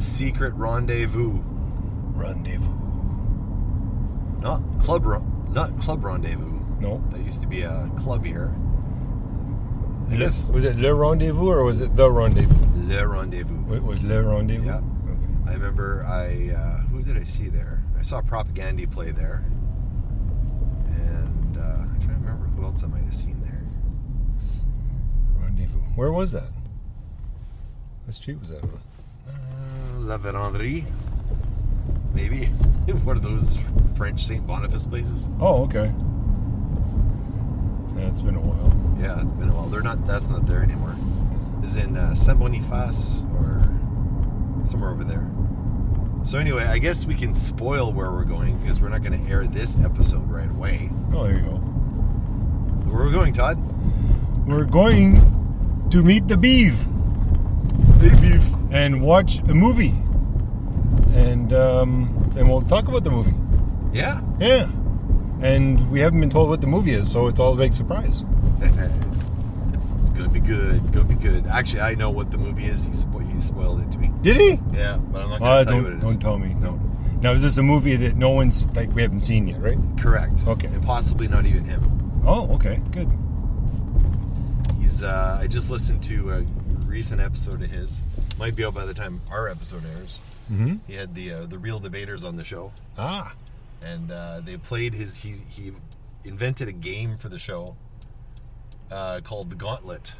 secret rendezvous. Rendezvous. Not club, not club rendezvous. No. That used to be a club here. I Le- guess was it Le Rendezvous or was it The Rendezvous? Le Rendezvous. It was Le Rendezvous? Yeah. Okay. I remember I uh, who did I see there? I saw Propaganda play there, and uh, I'm trying to remember who else I might have seen there. Rendezvous. Where was that? What street was that on? La Vérendrye, maybe one of those French Saint Boniface places. Oh, okay. Yeah, it's been a while. Yeah, it's been a while. They're not. That's not there anymore. Is in uh, Saint Boniface or somewhere over there. So anyway, I guess we can spoil where we're going because we're not going to air this episode right away. Oh, there you go. Where are we going, Todd? We're going to meet the beef Big beef. And watch a movie. And um, and we'll talk about the movie. Yeah. Yeah. And we haven't been told what the movie is, so it's all a big surprise. it's gonna be good. Gonna be good. Actually, I know what the movie is. He, spo- he spoiled it to me. Did he? Yeah, but I'm not gonna Uh, tell you don't, what it is. don't tell me. No. Now, is this a movie that no one's, like, we haven't seen yet, right? Correct. Okay. And possibly not even him. Oh, okay. Good. He's. Uh, I just listened to a recent episode of his. Might be out by the time our episode airs. Mm-hmm. He had the uh, the Reel Debaters on the show, Ah. and uh, they played his. He he invented a game for the show uh, called the Gauntlet,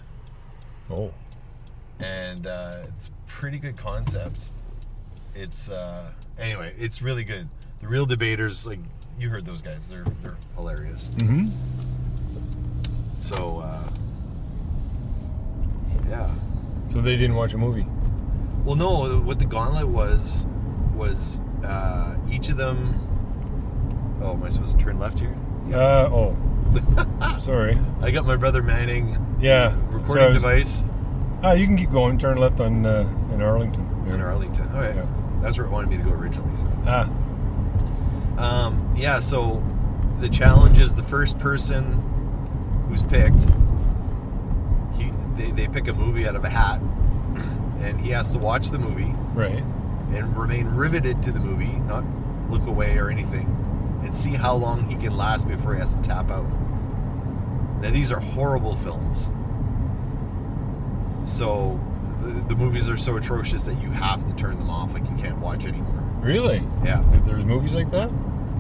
Oh. and uh, it's pretty good concept. It's uh, anyway, it's really good. The Reel Debaters, like you heard those guys, they're they're hilarious. Mm-hmm. So uh, yeah. So they didn't watch a movie. Well, no. What the gauntlet was was uh, each of them. Oh, am I supposed to turn left here? Uh, oh. Sorry. I got my brother Manning Yeah. recording so was- device Ah, you can keep going. Turn left on uh, in Arlington. in Arlington. All right, Yeah. that's where it wanted me to go originally. So, Ah. um, yeah. So the challenge is the first person who's picked. He they, they pick a movie out of a hat, and he has to watch the movie. Right. and remain riveted to the movie, not look away or anything, and see how long he can last before he has to tap out. Now, these are horrible films. So, the, the movies are so atrocious that you have to turn them off, like you can't watch anymore. Really? Yeah, If There's movies like that?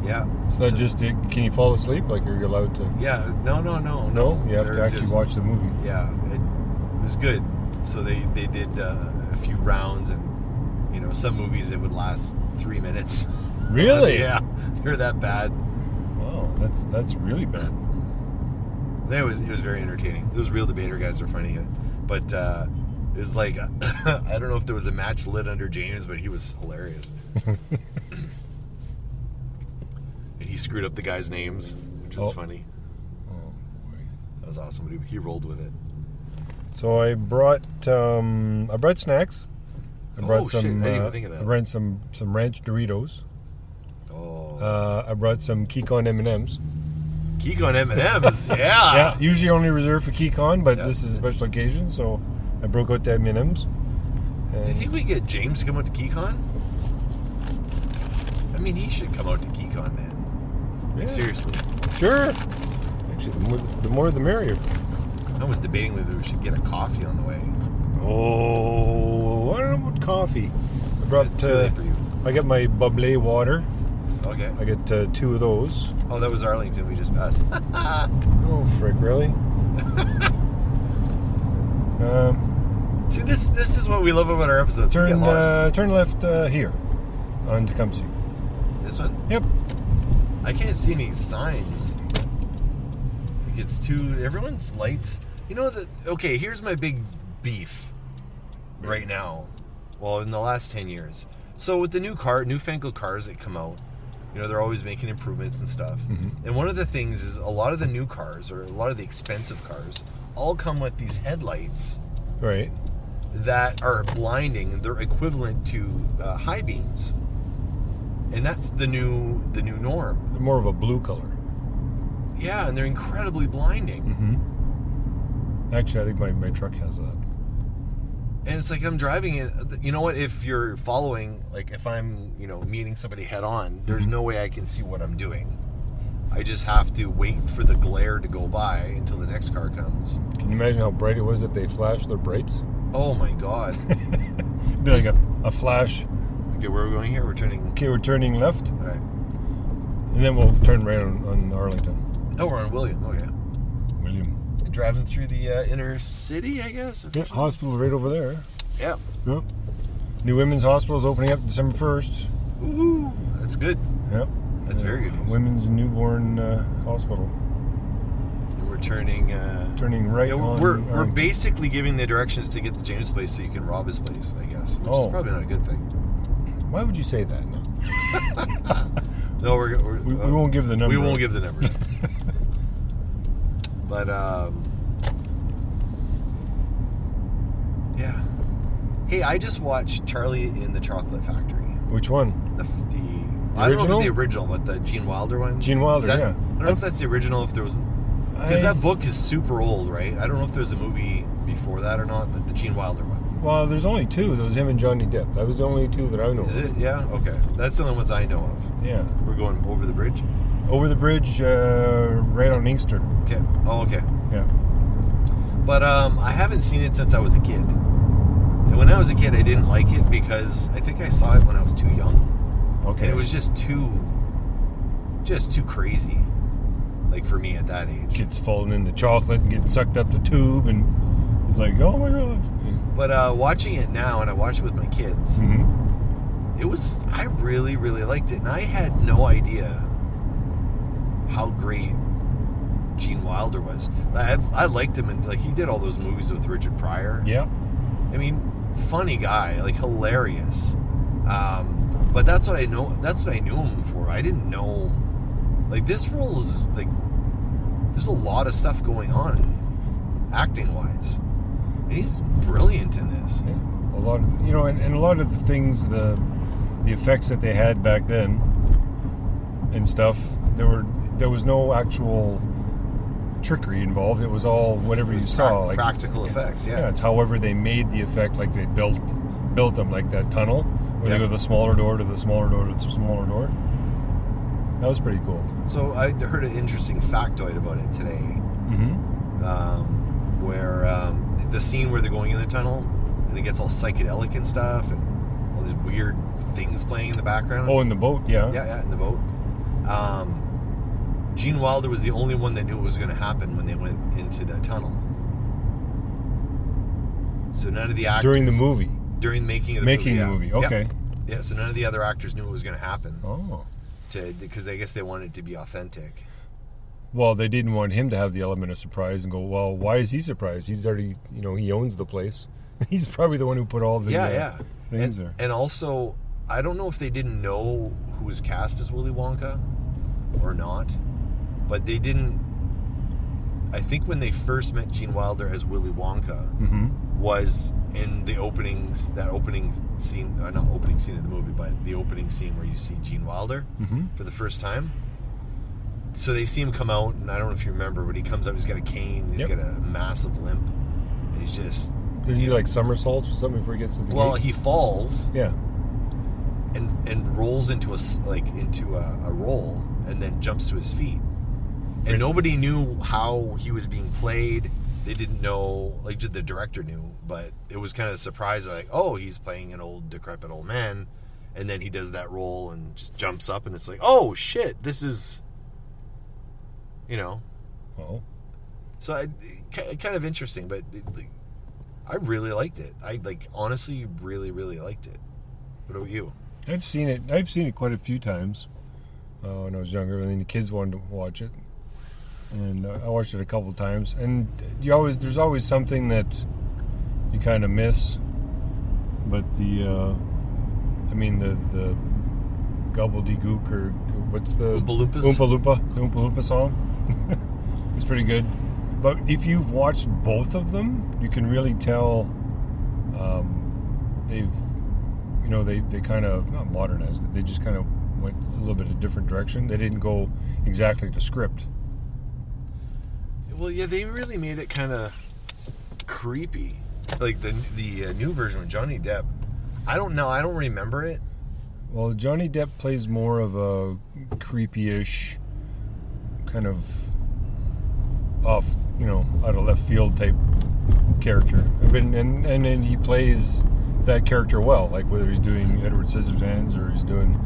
yeah. It's not So- just, uh, can you fall asleep? Like, you're you allowed to? Yeah, no, no, no. No? You have to actually just- watch the movie. Yeah, it, it was good. So they they did uh, a few rounds, and you know, some movies it would last three minutes. Really? yeah, they're that bad. Wow, that's that's really bad. It was it was very entertaining. Those Reel Debater guys are funny, but uh, it was like I don't know if there was a match lit under James, but he was hilarious. and he screwed up the guys' names, which was Oh. funny. Oh, boy. That was awesome. But he, he rolled with it. So I brought um, I brought snacks. I Oh, brought shit, I some. didn't even uh, think of that. I brought some some ranch Doritos. Oh, Uh, I brought some Keycon M and M's. Keycon M and M's, yeah. Yeah, usually only reserved for Keycon, but Yeah. this is a special occasion, so I broke out the M and M's. Do you think we get James to come out to KeyCon? I mean, he should come out to KeyCon, man. Like, Yeah. seriously. Sure. Actually, the more the, more the merrier. I was debating whether we should get a coffee on the way. Oh, I don't know about coffee. I brought. Uh, late for you. I got my bubbly water. Okay. I got uh, two of those. Oh, that was Arlington we just passed. Oh, frick, really? um, See, this this is what we love about our episodes. turn uh, turn left uh, here on Tecumseh. this one? Yep. I can't see any signs. Like it's too. Everyone's lights. You know the. Okay, here's my big beef. Right now, well, in the last ten years. So with the new car, newfangled cars that come out, you know they're always making improvements and stuff. Mhm. And one of the things is a lot of the new cars or a lot of the expensive cars all come with these headlights Right. that are blinding. They're equivalent to uh, high beams, and that's the new the new norm. They're more of a blue color. Yeah, and they're incredibly blinding. Mm-hmm. Actually, I think my, my truck has that. And it's like I'm driving it. You know what? If you're following, like if I'm, you know, meeting somebody head on, there's mm-hmm. no way I can see what I'm doing. I just have to wait for the glare to go by until the next car comes. Can you imagine how bright it was if they flashed their brights? Oh my god. It'd be like a, a flash. okay, where are we going here? We're turning. Okay, we're turning left, All right. and then we'll turn right on, on Arlington. Oh, we're on William. Oh yeah. William. Driving through the uh, inner city, I guess. Yeah, hospital right over there. Yeah. Yep. New Women's Hospital is opening up December 1st. Ooh, that's good. Yep. That's very good news. Women's and Newborn uh, Hospital. And we're turning. Uh, Turning right yeah, on we're we're Arlington. basically giving the directions to get to James' place so you can rob his place, I guess, which Oh. is probably not a good thing. Why would you say that? No, No, we're, we're we, uh, we won't give the number. We won't give the numbers. but um, yeah. Hey, I just watched Charlie in the Chocolate Factory. Which one? The the, I don't know original? it's the original, but the Gene Wilder one. Gene Wilder, Is that- yeah. I don't know if that's the original. If there was because I- that book is super old, right? I don't know if there's a movie before that or not, but the Gene Wilder one. Well, there's only two. There was him and Johnny Depp. That was the only two that I know. Is of. it? Yeah. Okay. That's the only ones I know of. Yeah. We're going over the bridge. Over the bridge, uh, right on Inkster. Okay. Oh, okay. Yeah. But um, I haven't seen it since I was a kid. And when I was a kid, I didn't like it because I think I saw it when I was too young, Okay. and it was just too, just too crazy, like for me at that age. Kids falling into chocolate and getting sucked up the tube, and it's like, oh my god. But uh, watching it now, and I watched it with my kids, hmm it was I really, really liked it, and I had no idea how great Gene Wilder was. I, I liked him, and like he did all those movies with Richard Pryor. Yeah. I mean, funny guy, like hilarious. Um, but that's what I know. That's what I knew him for. I didn't know, like this role is like there's a lot of stuff going on, acting wise. And he's brilliant in this. Yeah. A lot of you know, and, and a lot of the things, the the effects that they had back then, and stuff. There were there was no actual trickery involved. It was all whatever you Prac- saw, like practical effects. Yeah. Yeah, it's however they made the effect, like they built built them, like that tunnel where Yeah. they go the smaller door to the smaller door to the smaller door. That was pretty cool. So I heard an interesting factoid about it today, Mm-hmm. um, where um, the scene where they're going in the tunnel and it gets all psychedelic and stuff, and all these weird things playing in the background. Oh, in the boat, yeah. Yeah, yeah, in the boat. Um, Gene Wilder was the only one that knew it was going to happen when they went into the tunnel. So none of the actors During the movie. during the making of the Making movie, the yeah. movie, okay. Yeah, so none of the other actors knew it was going to happen Oh. to because I guess they wanted it to be authentic. Well, they didn't want him to have the element of surprise and go, well, why is he surprised? He's already, you know, he owns the place. He's probably the one who put all the yeah, uh, yeah. things and, there. and also, I don't know if they didn't know who was cast as Willy Wonka or not, but they didn't. I think when they first met Gene Wilder as Willy Wonka mm-hmm. was in the opening that opening scene, uh, not opening scene of the movie, but the opening scene where you see Gene Wilder Mm-hmm. for the first time. So they see him come out, and I don't know if you remember, but he comes out. He's got a cane. He's Yep. got a massive limp. And he's just Does he do like somersaults or something before he gets to the well, gate? he falls yeah. and and rolls into a like into a, a roll and then jumps to his feet. And nobody knew how he was being played. They didn't know like the director knew but it was kind of a surprise like oh he's playing an old decrepit old man. And then he does that roll and just jumps up and it's like oh shit this is you know? Well, so I, kind of interesting but it, like, i really liked it. I like honestly really really liked it. What about you? I've seen it. I've seen it quite a few times uh, when I was younger. I mean, the kids wanted to watch it, and uh, I watched it a couple times. And you always there's always something that you kind of miss, but the uh, I mean the the gobbledygook or what's the Oompa Loompa the Oompa Loompa song. it's pretty good. But if you've watched both of them, you can really tell um, they've you know they, they kind of not modernized it they just kind of went a little bit of a different direction they didn't go exactly to script Well, yeah, they really made it kind of creepy. Like the the uh, new version with Johnny Depp. I don't know. I don't remember it. Well, Johnny Depp plays more of a creepy-ish, kind of off, you know, out of left field type character. I've been, and and then he plays that character well. Like whether he's doing Edward Scissorhands or he's doing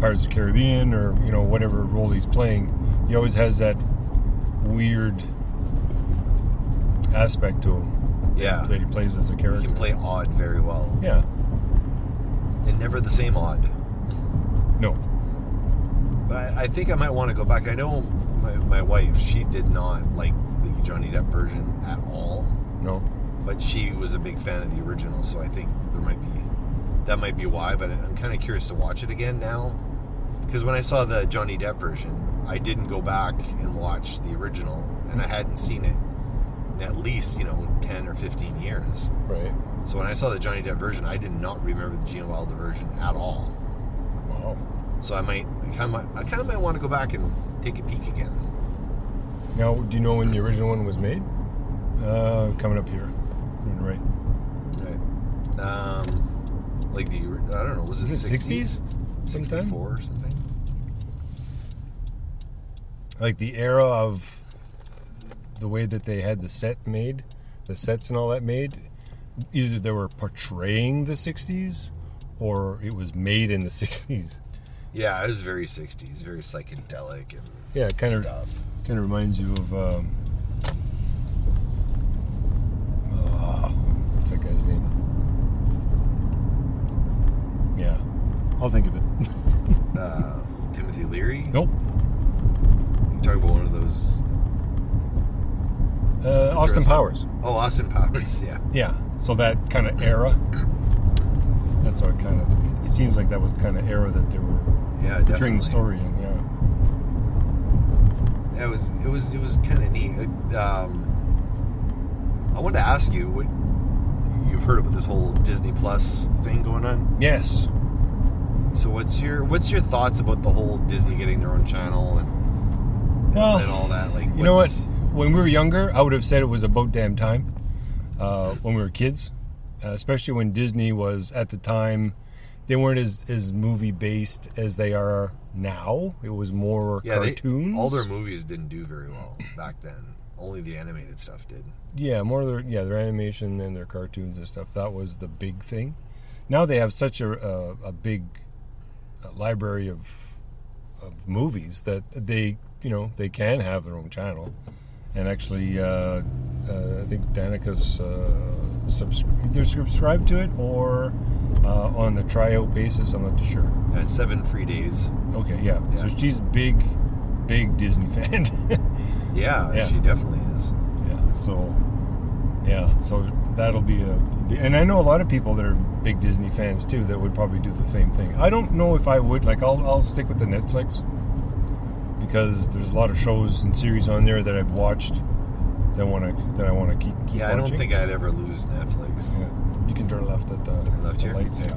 Pirates of the Caribbean or you know whatever role he's playing, he always has that weird aspect to him Yeah. that he plays as a character. He can play odd very well, Yeah. and never the same odd. No. But I, I think I might want to go back. I know my, my wife, she did not like the Johnny Depp version at all, No. but she was a big fan of the original, so I think there might be that might be why. But I'm kind of curious to watch it again now because when I saw the Johnny Depp version, I didn't go back and watch the original, and I hadn't seen it in at least you know 10 or 15 years. Right. So when I saw the Johnny Depp version, I did not remember the Gene Wilder version at all. Wow. So I might, kind of, I kind of might want to go back and take a peek again. Now, do you know when the original one was made? Uh, coming up here. Right. Um, like the, I don't know, was it 60s? 60s? 64 or something? Like the era of the way that they had the set made, the sets and all that made, either they were portraying the 60s or it was made in the 60s. Yeah, it was very 60s, very psychedelic and Yeah, kind of kind of reminds you of um, uh, what's that guy's name? Yeah, I'll think of it. Uh, Timothy Leary? nope. You talking about one of those? Uh, Austin Powers. Oh, Austin Powers, yeah. Yeah, so that kind of era. That's what kind of. It seems like that was the kind of era that they were Yeah, portraying the story in. Yeah. Yeah, it was, it was, it was kind of neat. Um, I wanted to ask you what you've heard about this whole Disney Plus thing going on. Yes. So what's your what's your thoughts about the whole Disney getting their own channel and Well, and all that? Like, You know what? When we were younger, I would have said it was about damn time. Uh, when we were kids, uh, especially when Disney was at the time, they weren't as, as movie based as they are now. It was more Yeah, they, cartoons. all their movies didn't do very well back then. Only the animated stuff did. yeah, more their yeah their animation and their cartoons and stuff. That was the big thing. Now they have such a a, a big library of of movies that they you know they can have their own channel. And actually, uh, uh, I think Danica's uh, subs- either subscribed to it or uh, on the tryout basis. I'm not too sure. Uh, seven free days. Okay, yeah. Yeah. So she's a big, big Disney fan. Yeah, Yeah. she definitely is. Yeah. So, yeah. So that'll be a, and I know a lot of people that are big Disney fans too that would probably do the same thing. I don't know if I would. Like, I'll I'll stick with the Netflix because there's a lot of shows and series on there that I've watched that want to that I want to keep keep Yeah, I don't think I'd ever lose Netflix. Yeah. You can turn left at the, Left the here? lights. Yeah.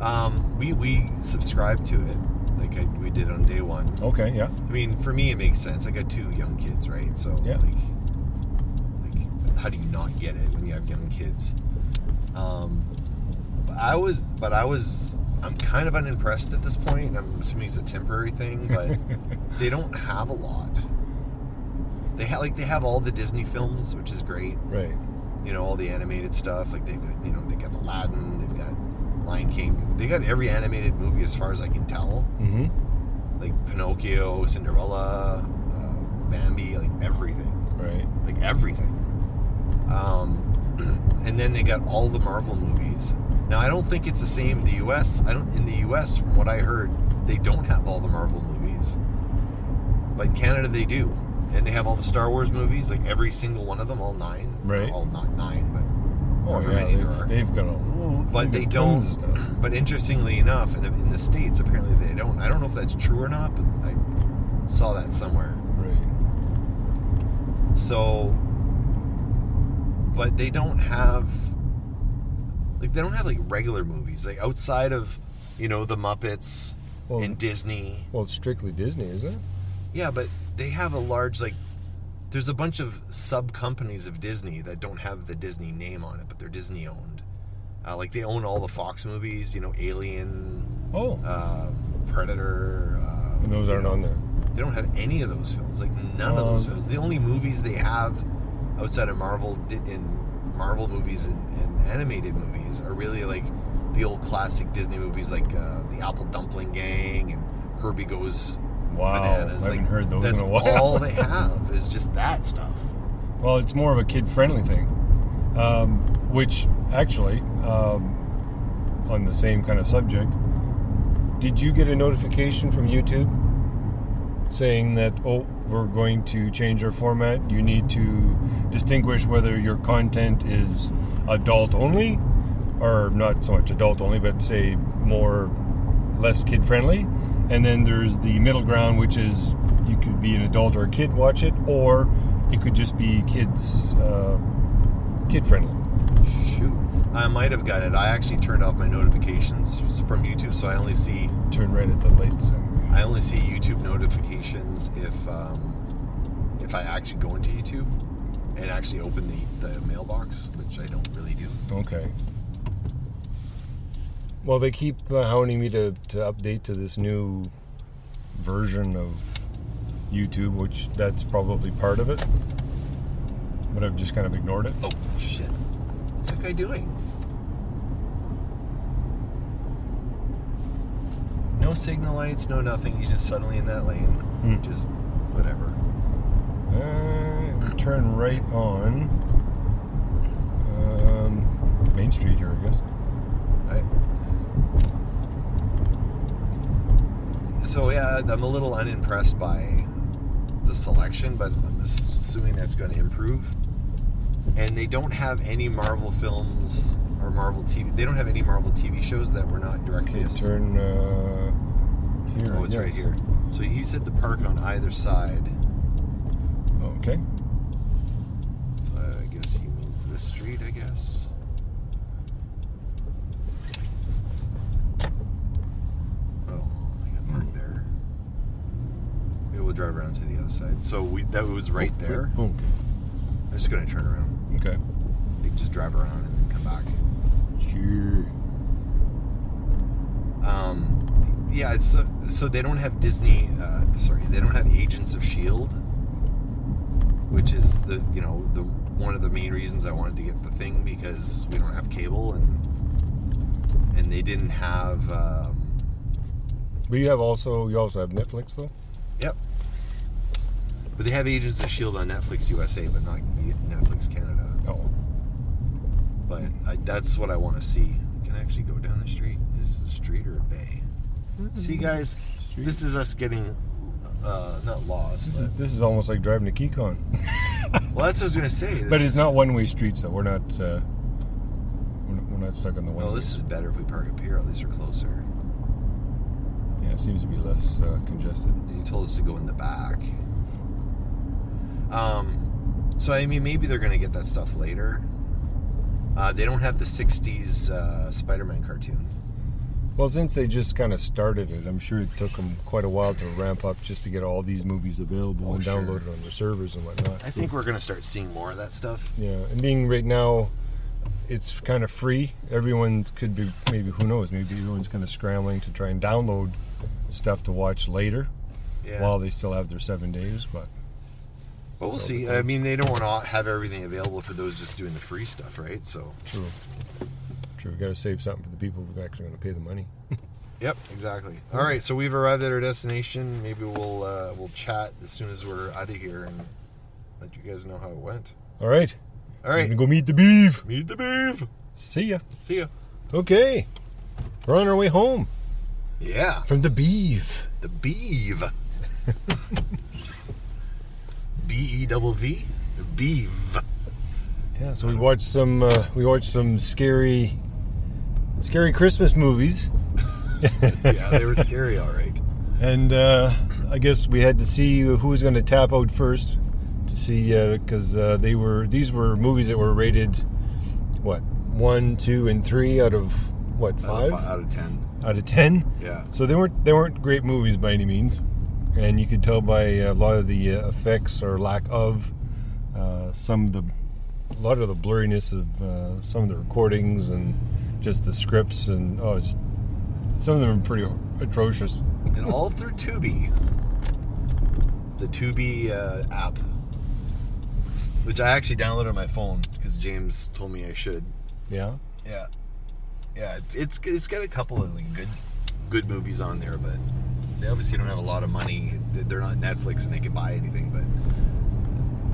Um, we we subscribe to it like I, we did on day one. Okay. Yeah. I mean, for me, it makes sense. I got two young kids, right? So, Yeah. like, how do you not get it when you have young kids? Um, I was, but I was, I'm kind of unimpressed at this point. I'm assuming it's a temporary thing, but they don't have a lot. They have like they have all the Disney films, which is great. Right. You know, all the animated stuff. Like they've got, you know, they got Aladdin, they've got Lion King. They got every animated movie as far as I can tell Mm-hmm. like Pinocchio, Cinderella, uh, Bambi, like everything, Right. like everything. Um, and then they got all the Marvel movies. Now I don't think it's the same in the U.S. I don't in the U.S. From what I heard, they don't have all the Marvel movies, but in Canada they do, and they have all the Star Wars movies, like every single one of them, all nine. Right. All not nine, but Oh yeah. many there They've, are. they've got a. But they don't. stuff. But interestingly enough, in, in the states, apparently they don't. I don't know if that's true or not, but I saw that somewhere. Right. So, but they don't have like they don't have like regular movies like outside of you know the Muppets Well- and Disney. Well, it's strictly Disney, isn't it? Yeah, but they have a large like there's a bunch of sub companies of Disney that don't have the Disney name on it, but they're Disney owned. Uh, like they own all the Fox movies, you know, Alien, Oh, uh, Predator. Uh, and those aren't know, on there. They don't have any of those films. Like none of Oh. those films. The only movies they have outside of Marvel in Marvel movies and, and animated movies are really like the old classic Disney movies, like uh, the Apple Dumpling Gang and Herbie Goes Wow, Bananas. I haven't like, heard those That's in a while. all they have is just that stuff. Well, it's more of a kid-friendly thing, um, which actually, um, on the same kind of subject, did you get a notification from YouTube saying that oh, we're going to change our format? You need to distinguish whether your content is adult only, or not so much adult only, but say more less kid-friendly. And then there's the middle ground, which is you could be an adult or a kid watch it, or it could just be kids uh, kid friendly. Shoot. I might have got it. I actually turned off my notifications from YouTube, so I only see Turn right at the lights. I only see YouTube notifications if um, if I actually go into YouTube and actually open the, the mailbox, which I don't really do. Okay. Well, they keep uh, hounding me to, to update to this new version of YouTube, which that's probably part of it. But I've just kind of ignored it. Oh shit! What's that guy doing? No signal lights, no nothing. He's just suddenly in that lane. Hmm. Just whatever. Uh, turn right on um, Main Street here, I guess. Right. So yeah, I'm a little unimpressed by the selection, but I'm assuming that's going to improve. And they don't have any Marvel films or Marvel TV. They don't have any Marvel TV shows that were not directly. Okay, turn uh, here. Oh, it's right here. So he said to park on either side. Okay. So I guess he means this street. I guess. Oh, I got parked there. Maybe we'll drive around to the other side. So we that was right there. Okay. I'm just gonna turn around. Okay. We just drive around and then come back. Sure. Um, yeah, it's so, so they don't have Disney. Uh, sorry, they don't have Agents of Shield, which is the you know the one of the main reasons I wanted to get the thing because we don't have cable and and they didn't have. Um, But you have also you also have Netflix though. yep. But they have Agents of Shield on Netflix USA, but not Netflix Canada. But I, that's what I want to see. Can I actually go down the street? Is this a street or a bay? See, guys, Street. this is us getting uh, not lost, This but is, this is almost like driving to Keycon. well, that's what I was gonna say. This but it's is- not one-way streets though. We're not uh, we're not- we're not stuck on the one. Well, this is better if we park up here. At least we're closer. yeah, it seems to be less uh, congested. You told us to go in the back. Um, so I mean, maybe they're gonna get that stuff later. Uh, they don't have the '60s uh, Spider-Man cartoon. Well, since they just kind of started it, I'm sure it took them quite a while to ramp up just to get all these movies available Oh, and sure. downloaded on their servers and whatnot. I think we're gonna start seeing more of that stuff. Yeah, and being right now, it's kind of free. Everyone could be maybe who knows? Maybe everyone's kind of scrambling to try and download stuff to watch later Yeah. while they still have their seven days. But But we'll see. I mean, they don't want to have everything available for those just doing the free stuff, right? So, true, true. We got to save something for the people who are actually going to pay the money. yep, exactly. All right, so we've arrived at our destination. Maybe we'll uh, we'll chat as soon as we're out of here and let you guys know how it went. All right. All right. I'm right, gonna go meet the beef. meet the beef. See ya. See ya. Okay, we're on our way home Yeah, from the beef. the beef. B E double V, beef. Yeah, so we watched some uh, we watched some scary scary Christmas movies. Yeah, they were scary, all right. And uh, I guess we had to see who was going to tap out first to see because uh, they were these were movies that were rated what one, two, and three out of what Out five of, fi- out of ten. out of ten. Yeah. So they weren't they weren't great movies by any means, and you could tell by a lot of the uh, effects or lack of uh, some of the a lot of the blurriness of uh, some of the recordings and just the scripts and oh, just some of them are pretty atrocious. and all through Tubi, the Tubi uh, app, which I actually downloaded on my phone because James told me I should. Yeah. Yeah, yeah, it's it's, it's got a couple of like good good movies on there, but they obviously don't have a lot of money. They're not Netflix and they can buy anything, but.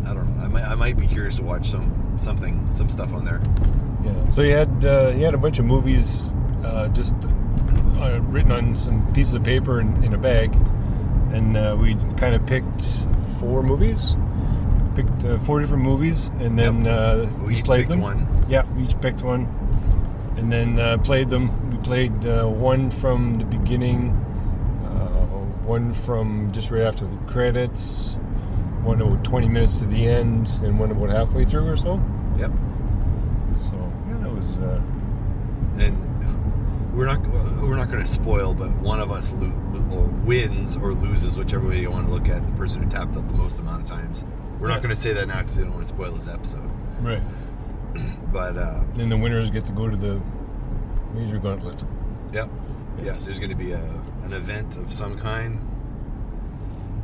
I don't know. I might, I might be curious to watch some something some stuff on there. Yeah. So he had uh, he had a bunch of movies uh, just uh, written on some pieces of paper in, in a bag, and uh, we kind of picked four movies, picked uh, four different movies, and then Yep. uh, We each played picked them. one. Yeah, we each picked one, and then uh, played them. We played uh, one from the beginning, one from just right after the credits, one about 20 minutes to the end, and one about halfway through or so. Yep. So yeah, that was. Uh, and we're not we're not going to spoil, but one of us lo- lo- or wins or loses, whichever way you want to look at the person who tapped up the most amount of times. We're not going to say that now because we don't want to spoil this episode. right. But uh, Then the winners get to go to the major gauntlet. yep, yeah, Yes. there's going to be a, an event of some kind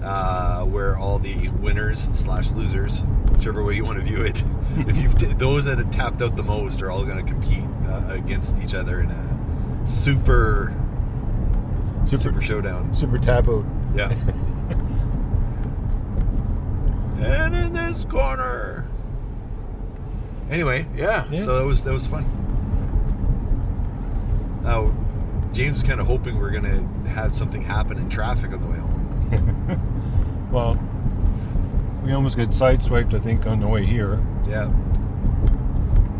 uh, where all the winners slash losers, whichever way you want to view it, if you've t- those that have tapped out the most are all going to compete uh, against each other in a super super, showdown. Super tap out. Yeah. and in this corner. Anyway, yeah, Yeah. So that was that was fun. Now, James is kind of hoping we're gonna have something happen in traffic on the way home. Well, we almost got sideswiped, I think, on the way here. Yeah.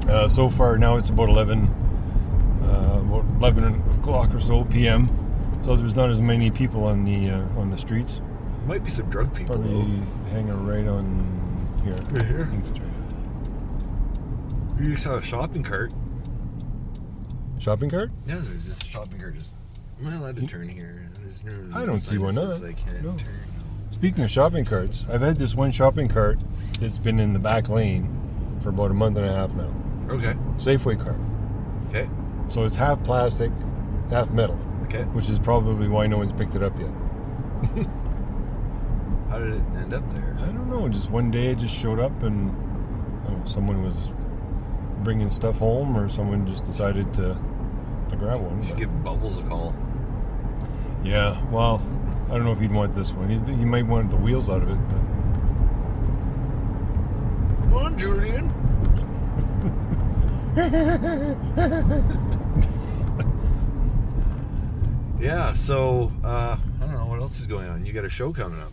Uh, so far, now it's about 11, uh, about 11 o'clock or so p.m. So there's not as many people on the uh, on the streets. Might be some drug people Probably though. hanging right on here. Right here? You saw a shopping cart. Shopping cart? Yeah, there's this shopping cart. Just am I allowed to turn here? There's no. I don't see one. why that says not. I can't No. turn. Speaking of shopping carts, I've had this one shopping cart that's been in the back lane for about a month and a half now. Okay. Safeway cart. Okay. So it's half plastic, half metal, Okay. which is probably why no one's picked it up yet. How did it end up there? I don't know. Just one day it just showed up and know, someone was bringing stuff home or someone just decided to, to grab one. You should give Bubbles a call. yeah, well, I don't know if he'd want this one. He, he might want the wheels out of it, but Come on, Julian. yeah, so uh, I don't know what else is going on. You got a show coming up,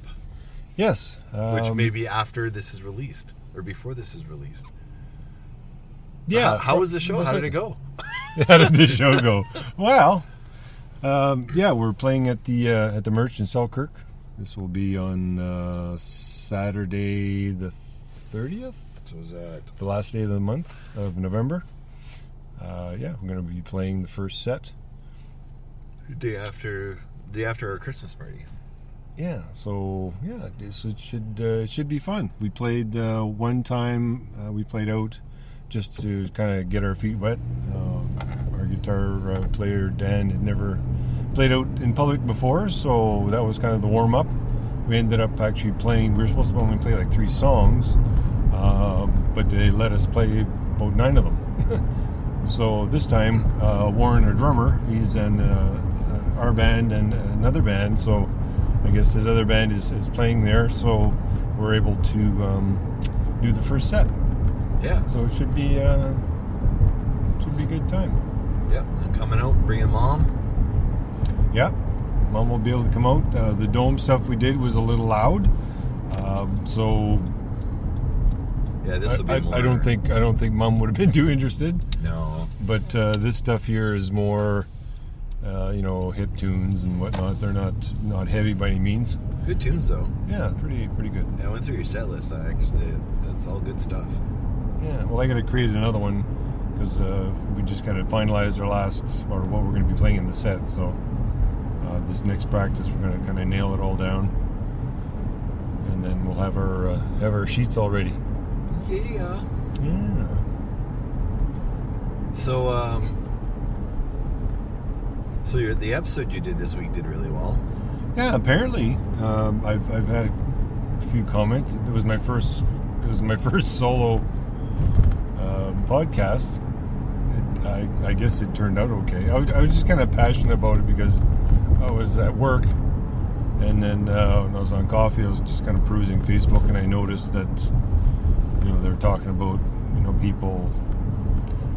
yes. which um, may be after this is released or before this is released. Yeah. How, how was the show? How did it go? How did the show go? Well, um, yeah, we're playing at the uh, at the Merch in Selkirk. This will be on uh, Saturday the thirtieth, So was that the last day of the month of November. Uh, yeah, we're going to be playing the first set. day after day after our Christmas party? Yeah, so yeah, this it should uh, it should be fun. We played uh, one time. Uh, we played out just to kind of get our feet wet. Uh, our guitar uh, player Dan had never played out in public before, so that was kind of the warm up. We ended up actually playing. We were supposed to only play like three songs, uh, but they let us play about nine of them. so this time, uh, Warren, our drummer, he's in uh, our band and another band. So I guess his other band is, is playing there. So we're able to um, do the first set. Yeah, So it should be uh, should be a good time. Yep. And coming out, bringing mom. Yep. mom will be able to come out. Uh, the dome stuff we did was a little loud, um, so Yeah, this will be I, more. I don't think I don't think mom would have been too interested. No. But uh, this stuff here is more, uh, you know, hip tunes and whatnot. They're not not heavy by any means. Good tunes though. Yeah, pretty pretty good. Yeah, I went through your set list. I actually, that's all good stuff. Yeah. Well, I got to create another one because uh, we just kind of finalized our last or what we're going to be playing in the set. So uh, this next practice, we're going to kind of nail it all down, and then we'll have our uh, have our sheets all ready. Yeah. Yeah. So, um, so your the episode you did this week did really well. Yeah, apparently, um, I've, I've had a few comments. It was my first. It was my first solo um, podcast. It, I, I guess it turned out okay. I, was- I was just kind of passionate about it because I was at work, and then uh, when I was on coffee, I was just kind of perusing Facebook, and I noticed that you know they're talking about you know people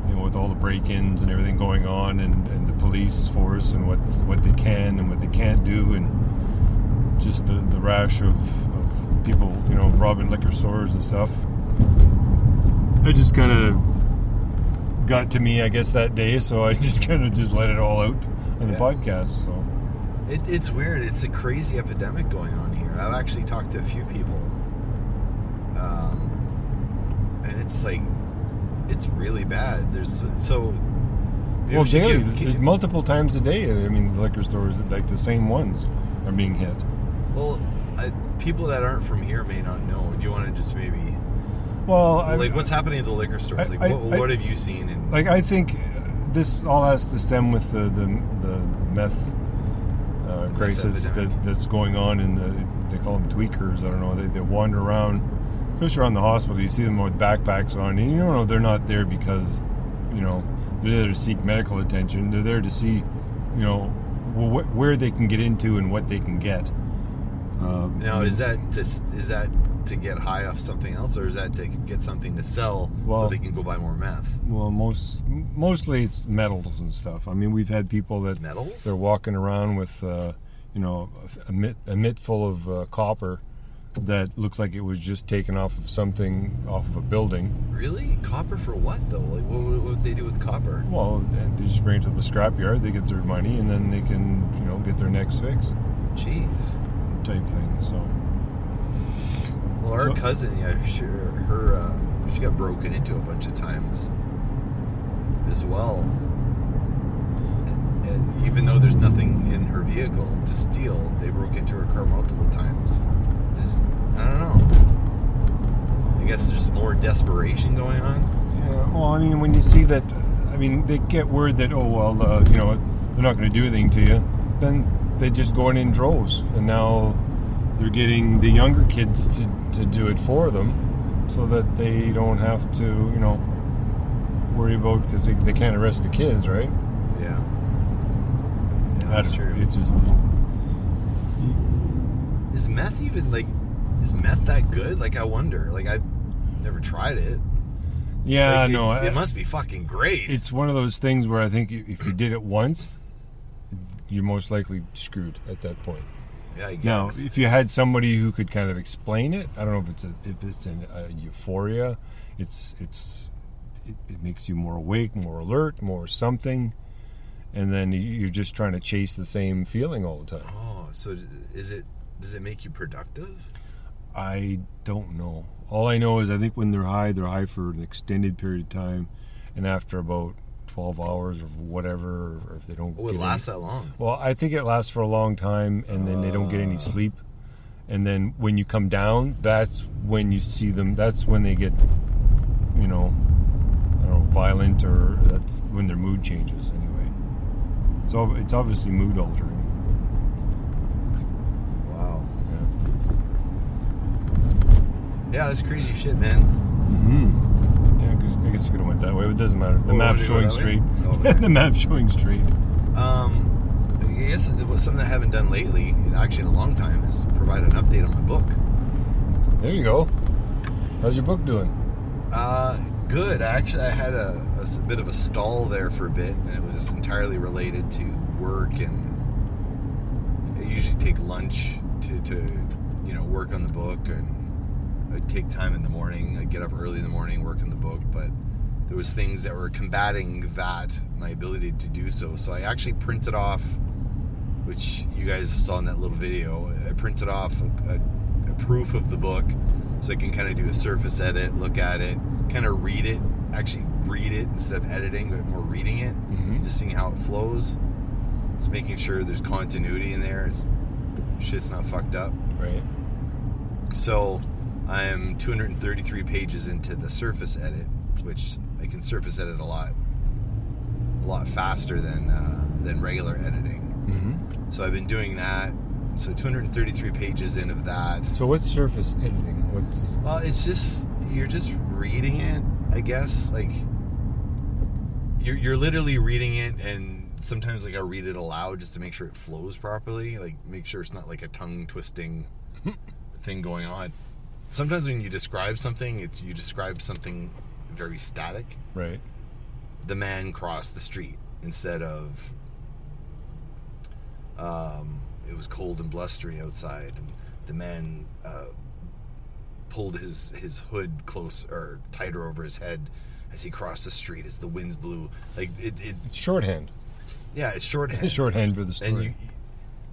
you know, with all the break-ins and everything going on, and, and the police force and what what they can and what they can't do, and just the, the rash of, of people, you know, robbing liquor stores and stuff. It just kind of got to me, I guess, that day. So I just kind of just let it all out on the Yeah. podcast. So It, it's weird. It's a crazy epidemic going on here. I've actually talked to a few people, um, and it's like it's really bad. There's so. well, daily, give- multiple times a day. I mean, the liquor stores, like the same ones, are being hit. well, I, people that aren't from here may not know. Do you want to just maybe Well, I, like what's happening at the liquor stores? Like, I- what, what have you seen? And like I think this all has to stem with the the, the meth uh, crisis that, that's going on, and the, they call them tweakers. I don't know. They, they wander around, especially around the hospital. You see them with backpacks on, and you don't know they're not there because you know they're there to seek medical attention. They're there to see, you know, wh- where they can get into and what they can get. Um, now, is that to, is that to get high off something else, or is that to get something to sell so they can go buy more meth? well, most mostly it's metals and stuff. I mean, we've had people that Metals? they're walking around with uh, you know a mitt, a mitt full of uh, copper that looks like it was just taken off of something off of a building. Really? Copper for what though? Like, what, what would they do with copper? Well, they just bring it to the scrapyard. They get their money, and then they can you know get their next fix Jeez. type thing. So Well, our So- cousin, yeah, she, her, uh, she got broken into a bunch of times as well. And, and even though there's nothing in her vehicle to steal, they broke into her car multiple times. Just, I don't know. It's, I guess there's more desperation going on. yeah, well, I mean, when you see that, I mean, they get word that oh well, uh, you know, they're not going to do anything to you, then they just go in in droves, and now they're getting the younger kids to, to do it for them so that they don't have to, you know, worry about because they, they can't arrest the kids, right? Yeah. Yeah, that's true. It just, Is meth even like? Is meth that good? Like, I wonder. Like, I've never tried it. yeah, Like, it, no, it I- must be fucking great. it's one of those things where I think if you did it once, you're most likely screwed at that point. Yeah, I guess. Now, if you had somebody who could kind of explain it, I don't know if it's a, if it's an, a euphoria, it's it's it, it makes you more awake, more alert, more something, and then you- you're just trying to chase the same feeling all the time. Oh, so is it? Does it make you productive? I don't know. All I know is I think when they're high, they're high for an extended period of time, and after about twelve hours or whatever, or if they don't, Oh, it any- lasts that long. Well, I think it lasts for a long time, and then they don't get any Ah. sleep. And then when you come down, that's when you see them. That's when they get, you know, I don't know, violent, or that's when their mood changes. Anyway, it's ob- it's obviously mood altering. Wow. Yeah. Yeah, that's crazy shit, man. hmm 'cause I guess you could have went that way, but it doesn't matter. The you go showing street. Oh, the map showing street. Um, I guess it was something I haven't done lately, actually in a long time, is provide an update on my book. There you go. How's your book doing? Uh, good. Actually, I had a, a, bit of a stall there for a bit, and it was entirely related to work. And I usually take lunch to, to you know, work on the book, and I'd take time in the morning. I'd get up early in the morning, work on the book, but there was things that were combating that my ability to do so. So I actually printed off, which you guys saw in that little video. I printed off a, a, a proof of the book, so I can kind of do a surface edit, look at it, kind of read it, actually read it instead of editing, but more reading it, Mhm. just seeing how it flows. It's making sure there's continuity in there. It's, shit's not fucked up. Right. So I'm 233 pages into the surface edit, which I can surface edit a lot, a lot faster than uh, than regular editing. Mm-hmm. So I've been doing that. So 233 pages in of that. So what's surface editing? What's Well, it's just you're just reading it, I guess. Like you're you're literally reading it, and sometimes like I read it aloud just to make sure it flows properly. Like make sure it's not like a tongue twisting thing going on. Sometimes when you describe something, it's you describe something very static. right? The man crossed the street instead of um, it was cold and blustery outside, and the man uh, pulled his his hood close or tighter over his head as he crossed the street as the winds blew. Like it, it It's shorthand. yeah, it's shorthand. It's shorthand for the story.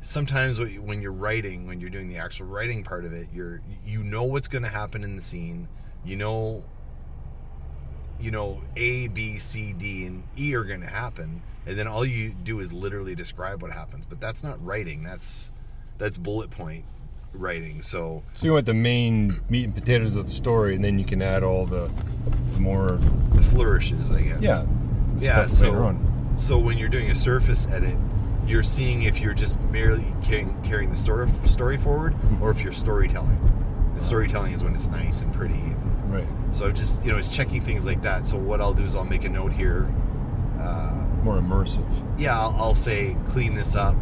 Sometimes when you're writing when you're doing the actual writing part of it you're you know what's going to happen in the scene. You know you know a b c d and e are going to happen and then all you do is literally describe what happens. But that's not writing. That's that's bullet point writing. So so you want the main meat and potatoes of the story, and then you can add all the, the more the flourishes i guess. Yeah. Yeah so so when you're doing a surface edit you're seeing if you're just merely carrying, carrying the story story forward or if you're storytelling the storytelling is when it's nice and pretty and Right. so just you know it's checking things like that so what i'll do is i'll make a note here uh, More immersive. yeah I'll, I'll say clean this up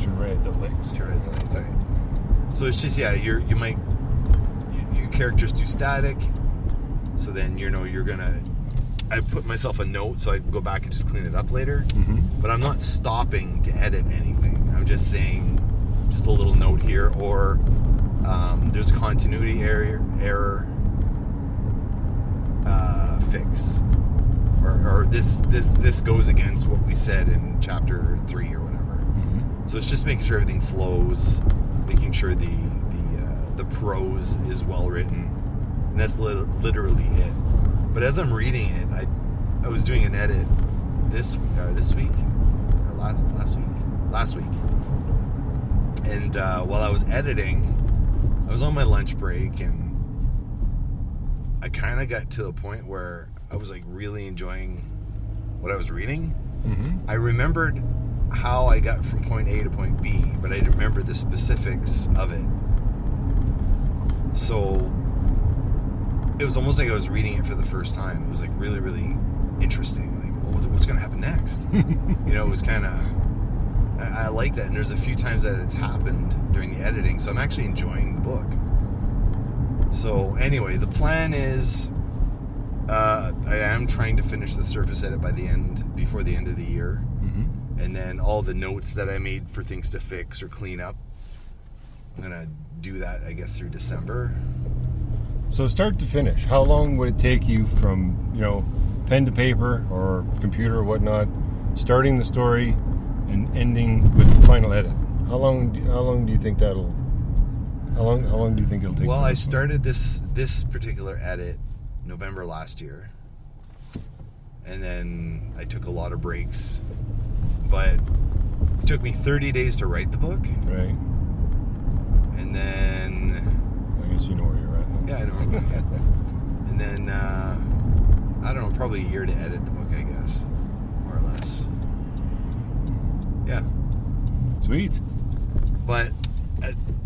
To write the links. to write the lines, right. so it's just yeah you're you might your, your character's too static so then you know you're gonna i put myself a note so i can go back and just clean it up later Mm-hmm. but I'm not stopping to edit anything. I'm just saying, just a little note here, or um, there's a continuity error, error uh, fix, or, or this this this goes against what we said in chapter three or whatever. Mm-hmm. So it's just making sure everything flows, making sure the the uh, the prose is well written, and that's lit- literally it. But as I'm reading it, I I was doing an edit this uh, this week or last last week last week, and uh, while I was editing, I was on my lunch break and I kind of got to the point where I was like really enjoying what I was reading. Mm-hmm. I remembered how I got from point A to point B, but I didn't remember the specifics of it. So it was almost like I was reading it for the first time. It was like really, really interesting. Like, well, what's, what's going to happen next? you know, it was kind of. I, I like that, and there's a few times that it's happened during the editing, so I'm actually enjoying the book. So anyway, the plan is uh, I am trying to finish the surface edit by the end, before the end of the year, Mm-hmm. and then all the notes that I made for things to fix or clean up. I'm gonna do that, I guess, through December. So start to finish, how long would it take you from you know pen to paper or computer or whatnot, starting the story and ending with the final edit? How long? Do, how long do you think that'll? How long? How long do you think it'll take? Well, I started this this particular edit November last year, and then I took a lot of breaks, but it took me 30 days to write the book, Right. and then I guess you know where you're. Yeah, I know, and then uh, I don't know, probably a year to edit the book, I guess, more or less. Yeah. Sweet. but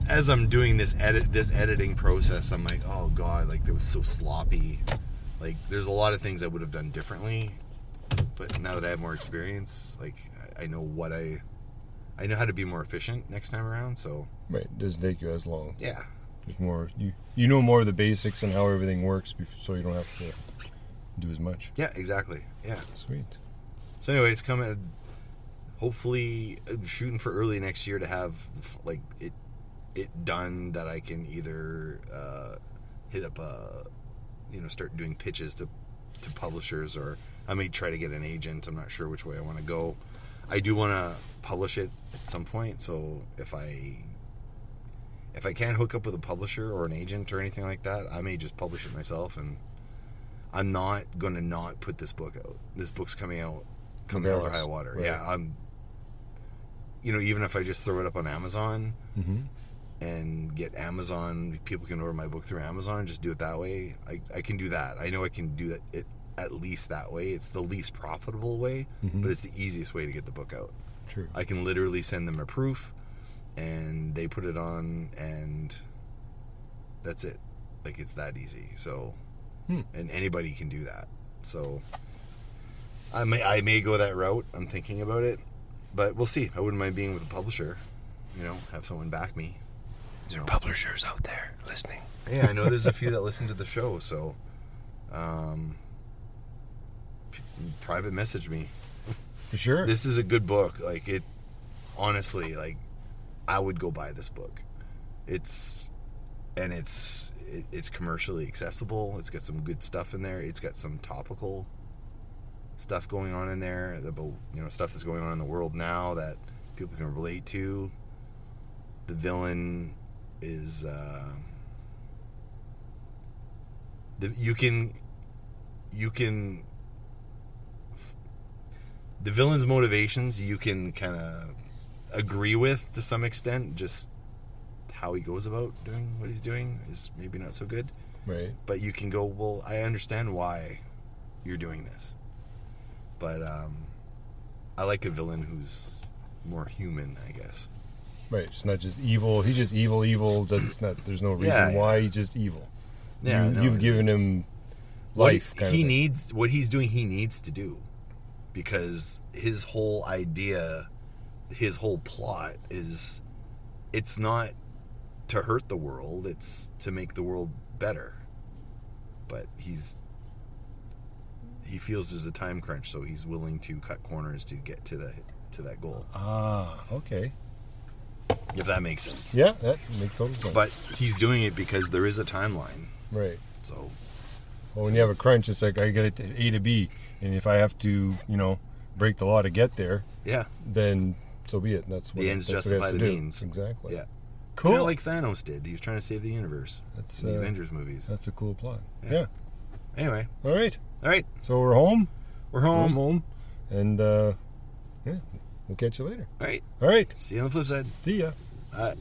as I'm doing this edit this editing process, I'm like, oh god, like it was so sloppy. Like there's a lot of things I would have done differently, but now that I have more experience, like I- I know what I I know how to be more efficient next time around. So Right. It doesn't take you as long. yeah, Just more. You you know more of the basics and how everything works, bef- so you don't have to do as much. yeah, exactly, yeah. Sweet. So anyway, it's coming. Hopefully, uh, shooting for early next year to have like it it done that I can either uh, hit up a you know start doing pitches to to publishers or I may try to get an agent. I'm not sure which way I want to go. I do want to publish it at some point. So if I if I can't hook up with a publisher or an agent or anything like that, I may just publish it myself and. I'm not going to not put this book out. This book's coming out come hell or high water. right. Yeah, I'm. You know, even if I just throw it up on Amazon Mm-hmm. and get Amazon. People can order my book through Amazon. Just do it that way. I, I can do that. I know I can do that it at least that way. It's the least profitable way, Mhm. but it's the easiest way to get the book out. True. I can literally send them a proof, and they put it on, and that's it. Like it's that easy. So, Hmm. and anybody can do that. So, I may I may go that route. I'm thinking about it, but we'll see. I wouldn't mind being with a publisher. You know, have someone back me. Is You know. publishers out there listening? Yeah, I know there's a few that listen to the show, so um, p- private message me. For sure. This is a good book. Like it, honestly, like I would go buy this book. It's and it's it, it's commercially accessible. It's got some good stuff in there. It's got some topical stuff going on in there about you know stuff that's going on in the world now that people can relate to. The villain is uh, the, you can you can the villain's motivations you can kind of agree with to some extent just how he goes about doing what he's doing is maybe not so good right. but you can go well i understand why you're doing this but um i like a villain who's more human i guess Right. It's not just evil. He's just evil, evil. That's not. There's no reason Yeah, yeah. why. He's just evil. Yeah, you, no, it's- given him What life. he, kind he needs what he's doing he needs to do because his whole idea his whole plot is it's not to hurt the world it's to make the world better but he's he feels there's a time crunch so he's willing to cut corners to get to the to that goal Ah. Okay. if that makes sense Yeah, that makes total sense. but he's doing it because there is a timeline right. so Well, when you have a crunch, it's like I get it to A to B, and if I have to, you know, break the law to get there, yeah then so be it. That's what The ends that's justify the do. means. Exactly. yeah Cool. Kinda like Thanos did. He was trying to save the universe. That's in the uh, Avengers movies. that's a cool plot. Yeah. Yeah. Anyway, All right. all right, So we're home. we're We're home. home, and uh, yeah, we'll catch you later. All right, All right. see you on the flip side. See ya. All right.